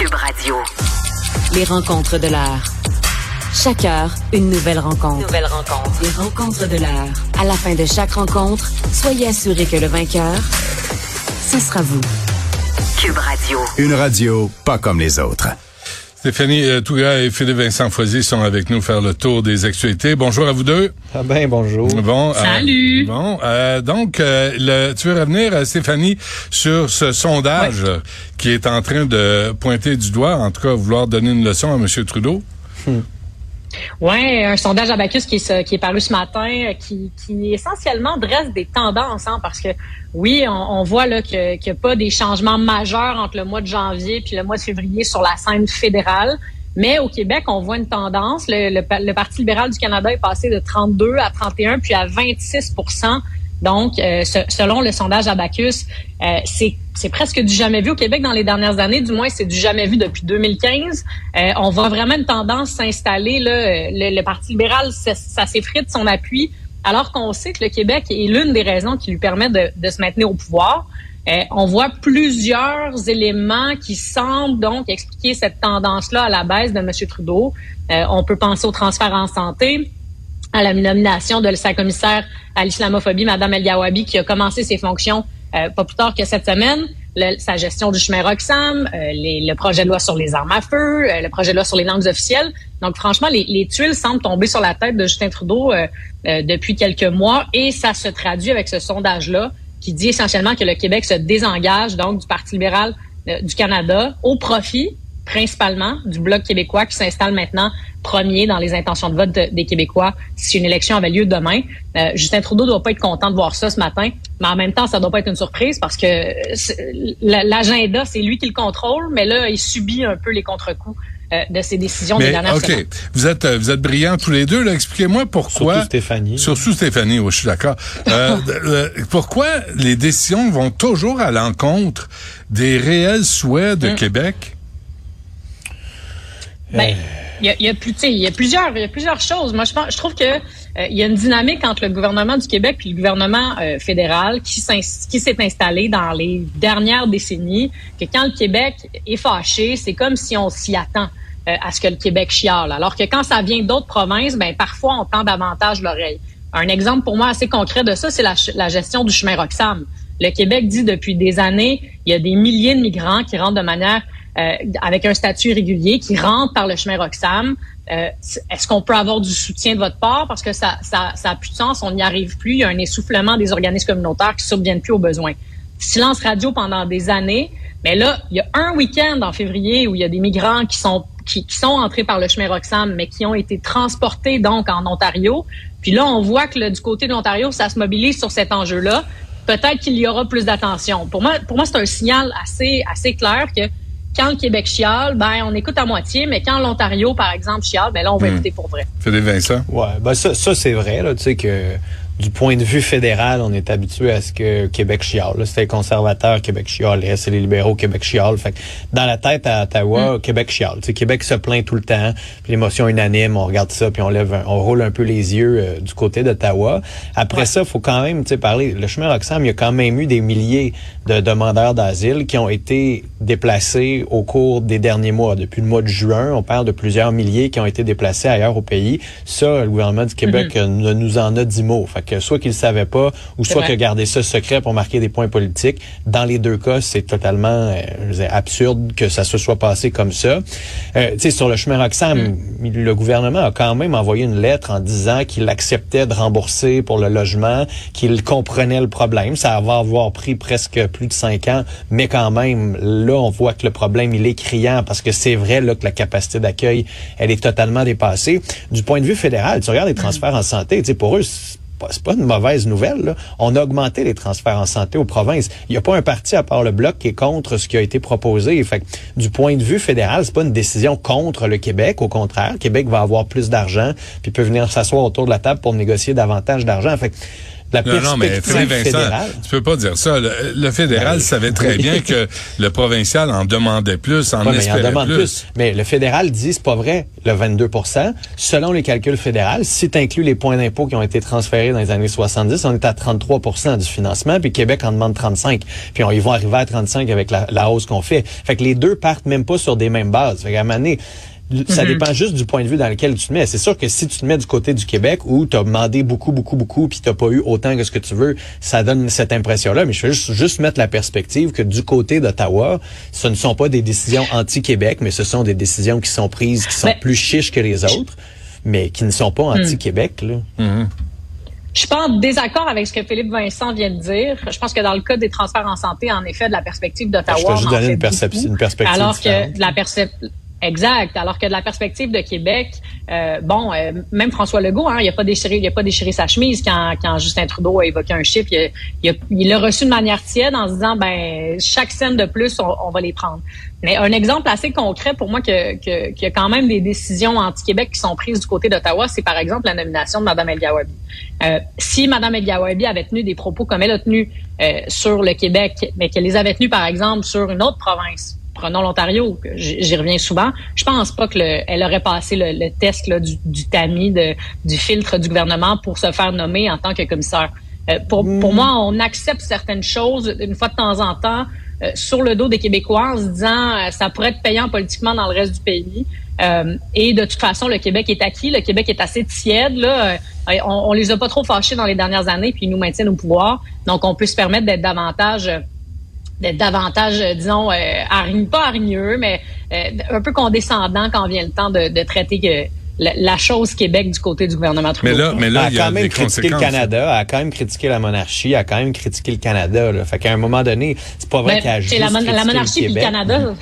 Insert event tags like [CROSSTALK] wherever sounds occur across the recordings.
Cube Radio. Les rencontres de l'heure. Chaque heure, une nouvelle rencontre. Nouvelle rencontre. Les rencontres de l'heure. À la fin de chaque rencontre, soyez assurés que le vainqueur, ce sera vous. Cube Radio. Une radio pas comme les autres. Stéphanie euh, Touga et Philippe Vincent Foisy sont avec nous faire le tour des actualités. Bonjour à vous deux. Ah ben bonjour. Bon, euh, Salut. bon, euh, donc euh, le, tu veux revenir, Stéphanie, sur ce sondage qui est en train de pointer du doigt, en tout cas vouloir donner une leçon à M. Trudeau? Ouais, un sondage Abacus qui est, qui est paru ce matin, euh, qui, essentiellement dresse des tendances, hein, parce que oui, on, voit là qu'il n'y a pas des changements majeurs entre le mois de janvier puis le mois de février sur la scène fédérale. Mais au Québec, on voit une tendance. Le Parti libéral du Canada est passé de 32 à 31 puis à 26 donc, euh, selon le sondage Abacus, euh, c'est c'est presque du jamais vu au Québec dans les dernières années. Du moins, c'est du jamais vu depuis 2015. Euh, on voit vraiment une tendance s'installer. Euh, le, Parti libéral, ça, ça s'effrite son appui, alors qu'on sait que le Québec est l'une des raisons qui lui permet de, se maintenir au pouvoir. Euh, on voit plusieurs éléments qui semblent donc expliquer cette tendance-là à la baisse de M. Trudeau. On peut penser au transfert en santé, à la nomination de sa commissaire à l'islamophobie, Mme El Yawabi, qui a commencé ses fonctions euh, pas plus tard que cette semaine. Le- sa gestion du chemin Roxham, euh, le projet de loi sur les armes à feu, euh, le projet de loi sur les langues officielles. Donc, franchement, les, les tuiles semblent tomber sur la tête de Justin Trudeau euh, depuis quelques mois et ça se traduit avec ce sondage-là qui dit essentiellement que le Québec se désengage donc du Parti libéral du Canada au profit principalement du Bloc québécois qui s'installe maintenant premier dans les intentions de vote de- des Québécois si une élection avait lieu demain. Euh, Justin Trudeau doit pas être content de voir ça ce matin, mais en même temps, ça doit pas être une surprise parce que euh, l'agenda, c'est lui qui le contrôle, mais là, il subit un peu les contre-coups euh, de ses décisions des dernières ok, semaines. vous êtes euh, vous êtes brillants tous les deux. là. Expliquez-moi pourquoi. Surtout Stéphanie. Surtout Stéphanie, oui, je suis d'accord. Euh, [LAUGHS] pourquoi les décisions vont toujours à l'encontre des réels souhaits Mm. de Québec? Ben, il y a, y a plus, y a plusieurs, il y a plusieurs choses. Moi, je pense, je trouve que euh, il y a une dynamique entre le gouvernement du Québec et le gouvernement euh, fédéral qui s'est installé dans les dernières décennies. Que quand le Québec est fâché, c'est comme si on s'y attend euh, à ce que le Québec chiale. Alors que quand ça vient d'autres provinces, ben parfois on tend davantage l'oreille. Un exemple pour moi assez concret de ça, c'est la, la gestion du chemin Roxham. Le Québec dit depuis des années, il y a des milliers de migrants qui rentrent de manière euh, avec un statut irrégulier, qui rentrent par le chemin Roxham. Euh, Est-ce qu'on peut avoir du soutien de votre part? Parce que ça ça, ça a plus de sens, on n'y arrive plus. Il y a un essoufflement des organismes communautaires qui ne subviennent plus aux besoins. Silence radio pendant des années. Mais là, il y a un week-end en février où il y a des migrants qui sont qui, sont entrés par le chemin Roxham, mais qui ont été transportés donc en Ontario. Puis là, on voit que du côté de l'Ontario, ça se mobilise sur cet enjeu-là. Peut-être qu'il y aura plus d'attention. Pour moi, pour moi, c'est un signal assez assez clair que quand le Québec chiale, ben on écoute à moitié, mais quand l'Ontario, par exemple, chiale, ben là, on va Hmm. écouter pour vrai. Philippe Vincent? Ouais, ben ça, ça c'est vrai, là, tu sais que du point de vue fédéral, on est habitué à ce que Québec chiale. là. C'est les conservateurs, Québec chiale, c'est les libéraux, Québec chiale. Fait que dans la tête à Ottawa, Québec chiale. Tu sais, Québec se plaint tout le temps, puis l'émotion unanime, on regarde ça, puis on lève, un- on roule un peu les yeux euh, du côté d'Ottawa. Après ça, faut quand même, tu sais, parler. Le chemin Roxham, il y a quand même eu des milliers de demandeurs d'asile qui ont été déplacés au cours des derniers mois. Depuis le mois de juin, on parle de plusieurs milliers qui ont été déplacés ailleurs au pays. Ça, le gouvernement du Québec euh, ne nous en a dit mot. Fait que soit qu'il ne savait pas, ou soit vrai. qu'il a gardé ça secret pour marquer des points politiques. Dans les deux cas, c'est totalement euh, je veux dire, absurde que ça se soit passé comme ça. Euh, tu sais, sur le chemin Roxham, le gouvernement a quand même envoyé une lettre en disant qu'il acceptait de rembourser pour le logement, qu'il comprenait le problème. Ça va avoir pris presque plus de cinq ans, mais quand même, là, on voit que le problème, il est criant parce que c'est vrai là que la capacité d'accueil, elle est totalement dépassée. Du point de vue fédéral, tu regardes les transferts en santé, tu sais, pour eux, pas- pas une mauvaise nouvelle. On a augmenté les transferts en santé aux provinces. Il n'y a pas un parti à part le bloc qui est contre ce qui a été proposé. Fait que, du point de vue fédéral, c'est pas une décision contre le Québec. Au contraire, Québec va avoir plus d'argent puis peut venir s'asseoir autour de la table pour négocier davantage d'argent. Fait La Non, non, mais Vincent, fédérale. tu peux pas dire ça. Le, le fédéral Ben, savait très bien que le provincial en demandait plus, en Ouais, mais en espérait demande plus. plus. Mais le fédéral dit c'est pas vrai, le 22% Selon les calculs fédéraux, si tu inclus les points d'impôt qui ont été transférés dans les années 70, on est à 33% du financement, puis Québec en demande 35. Puis on, ils vont arriver à 35 avec la, la hausse qu'on fait. Fait que les deux partent même pas sur des mêmes bases. Fait qu'à un moment donné, ça dépend juste du point de vue dans lequel tu te mets. C'est sûr que si tu te mets du côté du Québec où tu as demandé beaucoup, beaucoup, beaucoup, puis tu pas eu autant que ce que tu veux, ça donne cette impression-là. Mais je veux juste, juste mettre la perspective que du côté d'Ottawa, ce ne sont pas des décisions anti-Québec, mais ce sont des décisions qui sont prises, qui sont Mais- plus chiches que les autres, mais qui ne sont pas anti-Québec. Là. Je suis pas en désaccord avec ce que Philippe Vincent vient de dire. Je pense que dans le cas des transferts en santé, en effet, de la perspective d'Ottawa, Je t'ai juste fait une, percep- beaucoup. une perspective alors différente. que de la percep Exact. Alors que de la perspective de Québec, euh, bon, euh, même François Legault, hein, il a pas déchiré, il a pas déchiré sa chemise quand, quand Justin Trudeau a évoqué un chiffre. Il l'a reçu de manière tiède en se disant, ben, chaque scène de plus, on, on va les prendre. Mais un exemple assez concret pour moi que, qu'il y a quand même des décisions anti-Québec qui sont prises du côté d'Ottawa, c'est par exemple la nomination de Mme El Gawabi. Euh, si Mme El Gawabi avait tenu des propos comme elle a tenu euh, sur le Québec, mais qu'elle les avait tenus par exemple sur une autre province, prenons l'Ontario, j'y reviens souvent, je pense pas que le, elle aurait passé le, le test là, du, du tamis, de, du filtre du gouvernement pour se faire nommer en tant que commissaire. Euh, pour, pour moi, on accepte certaines choses une fois de temps en temps euh, sur le dos des Québécois en se disant euh, ça pourrait être payant politiquement dans le reste du pays. Euh, et de toute façon, le Québec est acquis, le Québec est assez tiède. Là. On, on les a pas trop fâchés dans les dernières années, puis ils nous maintiennent au pouvoir. Donc, on peut se permettre d'être davantage d'être davantage, euh, disons, euh, hargne- pas hargneux, mais euh, un peu condescendant quand vient le temps de, de traiter que la, la chose Québec du côté du gouvernement Trudeau. Mais là, mais là, elle il y a a quand même des critiqué le conséquences. Canada, a quand même critiqué la monarchie, a quand même critiqué le Canada. Là. Fait qu'à un moment donné, c'est pas vrai Ben, qu'elle a c'est juste la, mon- la monarchie puis le. Canada.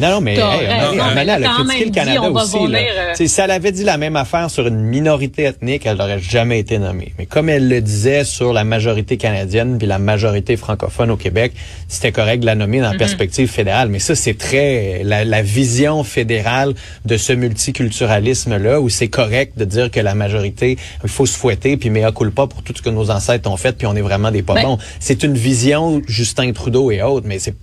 Non, non, mais hey, raison, Mané, mais Mané, elle a critiqué le Canada on aussi. là. euh, Si elle avait dit la même affaire sur une minorité ethnique, elle n'aurait jamais été nommée. Mais comme elle le disait sur la majorité canadienne puis la majorité francophone au Québec, c'était correct de la nommer Mm-hmm. dans la perspective fédérale. Mais ça, c'est très la, la vision fédérale de ce multiculturalisme-là, où c'est correct de dire que la majorité, il faut se fouetter, puis mea culpa pour tout ce que nos ancêtres ont fait, puis on est vraiment des pas Ben- bons. C'est une vision Justin Trudeau et autres, mais c'est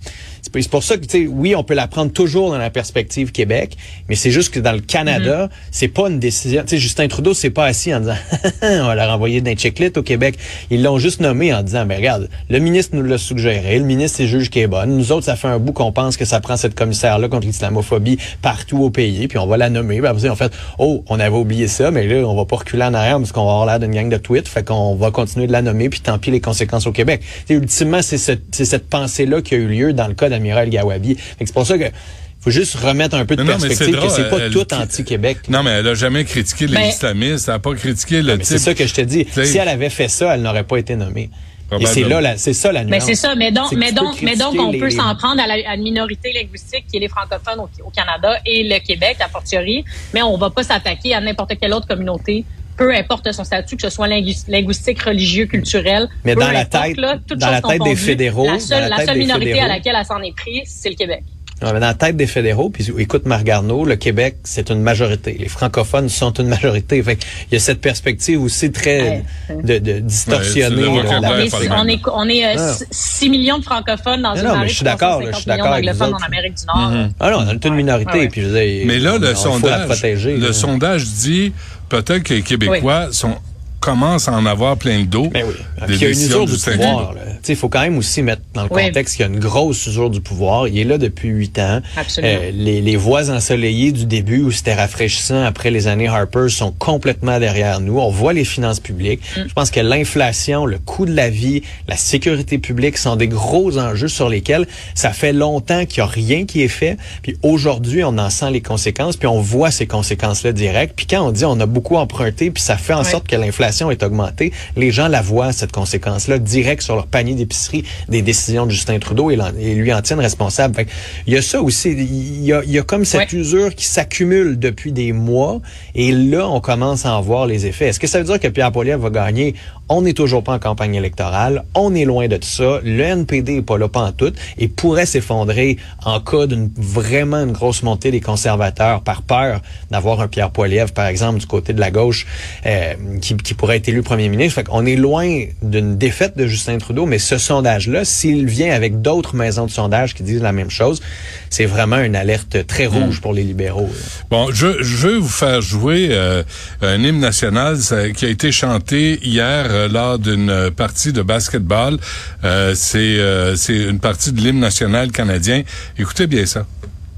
c'est pour ça que, tu sais, oui, on peut la prendre toujours dans la perspective Québec, mais c'est juste que dans le Canada, c'est pas une décision. Tu sais, Justin Trudeau s'est pas assis en disant, [LAUGHS] on va la renvoyer d'un checklit au Québec. Ils l'ont juste nommé en disant, mais regarde, le ministre nous l'a suggéré, le ministre c'est juge qui est bonne. Nous autres, ça fait un bout qu'on pense que ça prend cette commissaire-là contre l'islamophobie partout au pays, puis on va la nommer. Puis après, en fait, oh, on avait oublié ça, mais là, on va pas reculer en arrière parce qu'on va avoir l'air d'une gang de tweets, fait qu'on va continuer de la nommer, puis tant pis les conséquences au Québec. Tu sais, ultimement, c'est ce- c'est cette pensée-là qui a eu lieu dans le cas d'Amiral Gawabi. C'est pour ça que faut juste remettre un peu de non, mais perspective c'est que c'est drôle, pas elle- tout anti-Québec. Non, mais elle a jamais critiqué les Ben- islamistes, elle a pas critiqué le type. c'est ça que je te dis. Si elle avait fait ça, elle n'aurait pas été nommée. Et c'est là, c'est ça la nuance. Mais c'est ça, mais donc, mais donc, mais donc, on les- peut s'en prendre à la, à minorité linguistique qui est les francophones au, au Canada et le Québec, à fortiori, mais on va pas s'attaquer à n'importe quelle autre communauté, peu importe son statut, que ce soit lingu- linguistique, religieux, culturel. Mais dans la tête- là, dans la tête des fédéraux, la seule, la la tête seule des minorité à laquelle elle s'en est prise, c'est le Québec. Ouais, mais dans la tête des fédéraux, puis écoute Marc Garneau, le Québec, c'est une majorité. Les francophones sont une majorité. Fait il y a cette perspective aussi très Ouais. de, de distorsionnée. Ouais, là, On est, on même. est, on est euh, Ah. 6 millions de francophones dans Non, une non, mais je suis d'accord, là, 350 je suis millions d'accord avec en. Amérique du Nord. Ah non, on toute une minorité, Ouais, ouais. puis je Mais là, on- le on- faut la sondage, protéger. le là. sondage dit peut-être que les Québécois sont commencent à en avoir plein le dos. Mais oui. des Puis il y a une usure du du pouvoir. là. Tu sais, Il faut quand même aussi mettre dans le Oui. contexte qu'il y a une grosse usure du pouvoir. Il est là depuis huit ans. Absolument. Euh, les, les voies ensoleillées du début où c'était rafraîchissant après les années Harper sont complètement derrière nous. On voit les finances publiques. Mm. Je pense que l'inflation, le coût de la vie, la sécurité publique sont des gros enjeux sur lesquels ça fait longtemps qu'il n'y a rien qui est fait. Puis aujourd'hui, on en sent les conséquences, puis on voit ces conséquences-là directes. Puis quand on dit on a beaucoup emprunté, puis ça fait en sorte que l'inflation est augmentée, les gens la voient, cette conséquence-là, direct sur leur panier d'épicerie des décisions de Justin Trudeau et, lui en tiennent responsable. Fait il y a ça aussi, il y a, il y a comme cette Ouais. usure qui s'accumule depuis des mois et là, on commence à en voir les effets. Est-ce que ça veut dire que Pierre Poilievre va gagner? On n'est toujours pas en campagne électorale. On est loin de tout ça. Le NPD est pas là pas en tout et pourrait s'effondrer en cas d'une vraiment une grosse montée des conservateurs par peur d'avoir un Pierre Poilievre, par exemple, du côté de la gauche, euh, qui, qui pourrait être élu premier ministre. Fait qu'on est loin d'une défaite de Justin Trudeau, mais ce sondage-là, s'il vient avec d'autres maisons de sondage qui disent la même chose, c'est vraiment une alerte très rouge pour les libéraux. Bon, je, je veux vous faire jouer euh, un hymne national ça, qui a été chanté hier euh, lors d'une partie de basketball. Euh, c'est euh, c'est une partie de l'hymne national canadien. Écoutez bien ça.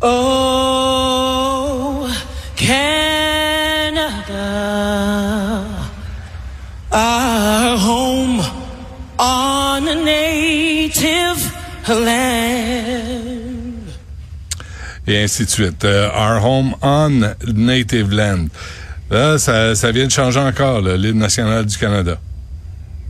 Oh, Canada, our home on a native land. Et ainsi de suite. Euh, Our home on native land. Là, ça, ça vient de changer encore, l'hymne national du Canada.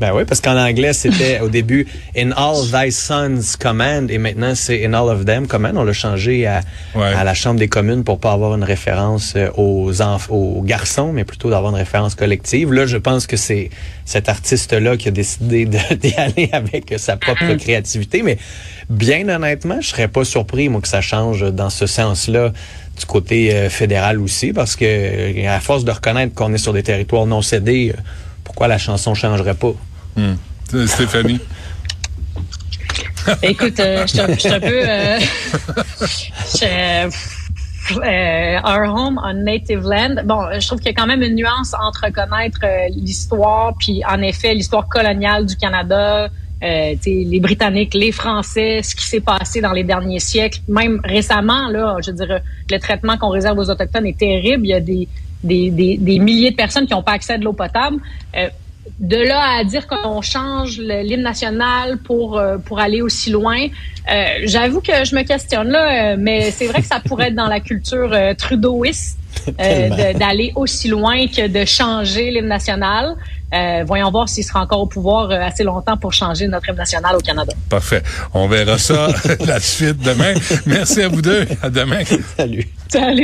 Ben oui, parce qu'en anglais, c'était au début In all thy sons command et maintenant c'est In all of them command. On l'a changé à, Ouais. à la Chambre des communes pour pas avoir une référence euh, aux, aux garçons, mais plutôt d'avoir une référence collective. Là, je pense que c'est cet artiste-là qui a décidé [LAUGHS] d'y aller avec sa propre créativité. Mais bien honnêtement, je serais pas surpris, moi, que ça change dans ce sens-là du côté euh, fédéral aussi, parce que euh, à force de reconnaître qu'on est sur des territoires non cédés, euh, pourquoi la chanson changerait pas? Hmm. Euh, Stéphanie? [LAUGHS] Écoute, euh, je suis un- peu... euh, [LAUGHS] je- euh, Our Home on Native Land. Bon, je trouve qu'il y a quand même une nuance entre reconnaître euh, l'histoire, puis en effet l'histoire coloniale du Canada, euh, les Britanniques, les Français, ce qui s'est passé dans les derniers siècles, même récemment, là, je dire, le traitement qu'on réserve aux Autochtones est terrible. Il y a des, des, des, des milliers de personnes qui n'ont pas accès à de l'eau potable. Euh, de là à dire qu'on change l'hymne national pour euh, pour aller aussi loin, euh, j'avoue que je me questionne là, mais c'est vrai que ça pourrait être dans la culture euh, trudeauiste euh, d'aller aussi loin que de changer l'hymne national. Euh, voyons voir s'il sera encore au pouvoir euh, assez longtemps pour changer notre hymne national au Canada. Parfait. On verra ça [LAUGHS] la suite demain. Merci à vous deux. À demain. Salut. Salut.